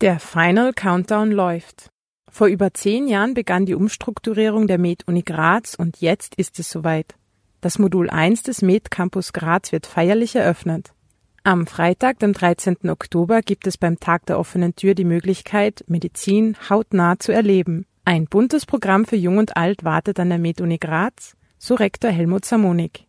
Der Final Countdown läuft. Vor über zehn Jahren begann die Umstrukturierung der Med-Uni Graz und jetzt ist es soweit. Das Modul 1 des Med Campus Graz wird feierlich eröffnet. Am Freitag, dem 13. Oktober, gibt es beim Tag der offenen Tür die Möglichkeit, Medizin hautnah zu erleben. Ein buntes Programm für Jung und Alt wartet an der Med-Uni Graz, so Rektor Helmut Samonik.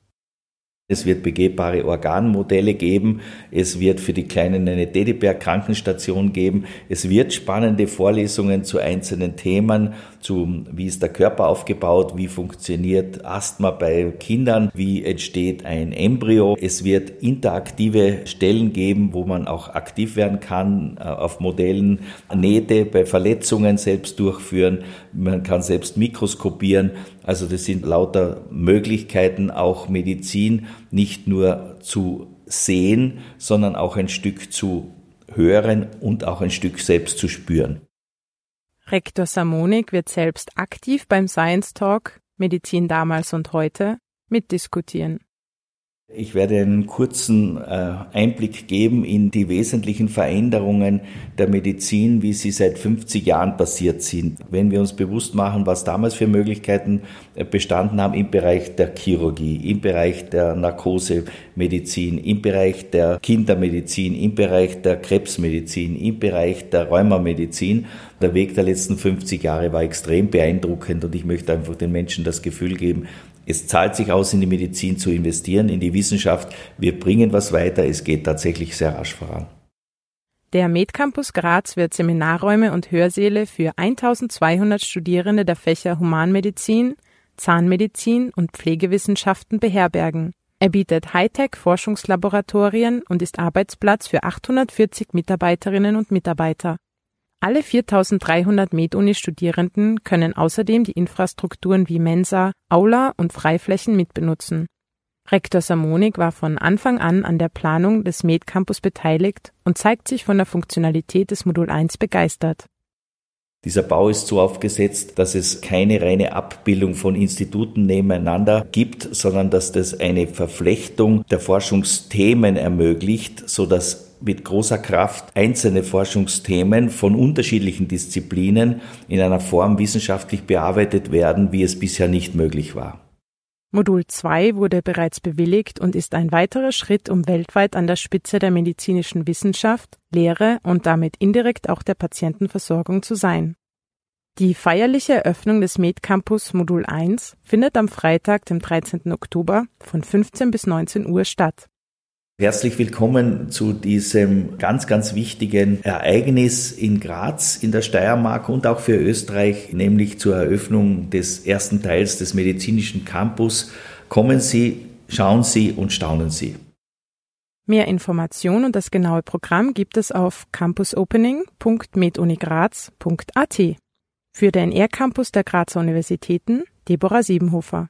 Es wird begehbare Organmodelle geben. Es wird für die Kleinen eine Teddybär-Krankenstation geben. Es wird spannende Vorlesungen zu einzelnen Themen, zu wie ist der Körper aufgebaut, wie funktioniert Asthma bei Kindern, wie entsteht ein Embryo. Es wird interaktive Stellen geben, wo man auch aktiv werden kann, äh, auf Modellen Nähte bei Verletzungen selbst durchführen. Man kann selbst mikroskopieren. Also das sind lauter Möglichkeiten, auch Medizin nicht nur zu sehen, sondern auch ein Stück zu hören und auch ein Stück selbst zu spüren. Rektor Samonik wird selbst aktiv beim Science Talk Medizin damals und heute mitdiskutieren. Ich werde einen kurzen äh, Einblick geben in die wesentlichen Veränderungen der Medizin, wie sie seit 50 Jahren passiert sind. Wenn wir uns bewusst machen, was damals für Möglichkeiten äh, bestanden haben im Bereich der Chirurgie, im Bereich der Narkosemedizin, im Bereich der Kindermedizin, im Bereich der Krebsmedizin, im Bereich der Rheumamedizin. Der Weg der letzten 50 Jahre war extrem beeindruckend und ich möchte einfach den Menschen das Gefühl geben, es zahlt sich aus, in die Medizin zu investieren, in die Wissenschaft. Wir bringen was weiter. Es geht tatsächlich sehr rasch voran. Der MedCampus Graz wird Seminarräume und Hörsäle für 1200 Studierende der Fächer Humanmedizin, Zahnmedizin und Pflegewissenschaften beherbergen. Er bietet Hightech-Forschungslaboratorien und ist Arbeitsplatz für 840 Mitarbeiterinnen und Mitarbeiter. Alle 4300 MedUni-Studierenden können außerdem die Infrastrukturen wie Mensa, Aula und Freiflächen mitbenutzen. Rektor Samonik war von Anfang an an der Planung des Med-Campus beteiligt und zeigt sich von der Funktionalität des Modul 1 begeistert. Dieser Bau ist so aufgesetzt, dass es keine reine Abbildung von Instituten nebeneinander gibt, sondern dass das eine Verflechtung der Forschungsthemen ermöglicht, so dass mit großer Kraft einzelne Forschungsthemen von unterschiedlichen Disziplinen in einer Form wissenschaftlich bearbeitet werden, wie es bisher nicht möglich war. Modul 2 wurde bereits bewilligt und ist ein weiterer Schritt, um weltweit an der Spitze der medizinischen Wissenschaft, Lehre und damit indirekt auch der Patientenversorgung zu sein. Die feierliche Eröffnung des MedCampus Modul 1 findet am Freitag, dem 13. Oktober von 15 bis 19 Uhr statt. Herzlich willkommen zu diesem ganz, ganz wichtigen Ereignis in Graz, in der Steiermark und auch für Österreich, nämlich zur Eröffnung des ersten Teils des medizinischen Campus. Kommen Sie, schauen Sie und staunen Sie. Mehr Informationen und das genaue Programm gibt es auf campusopening.medunigraz.at. Für den R-Campus der Grazer Universitäten Deborah Siebenhofer.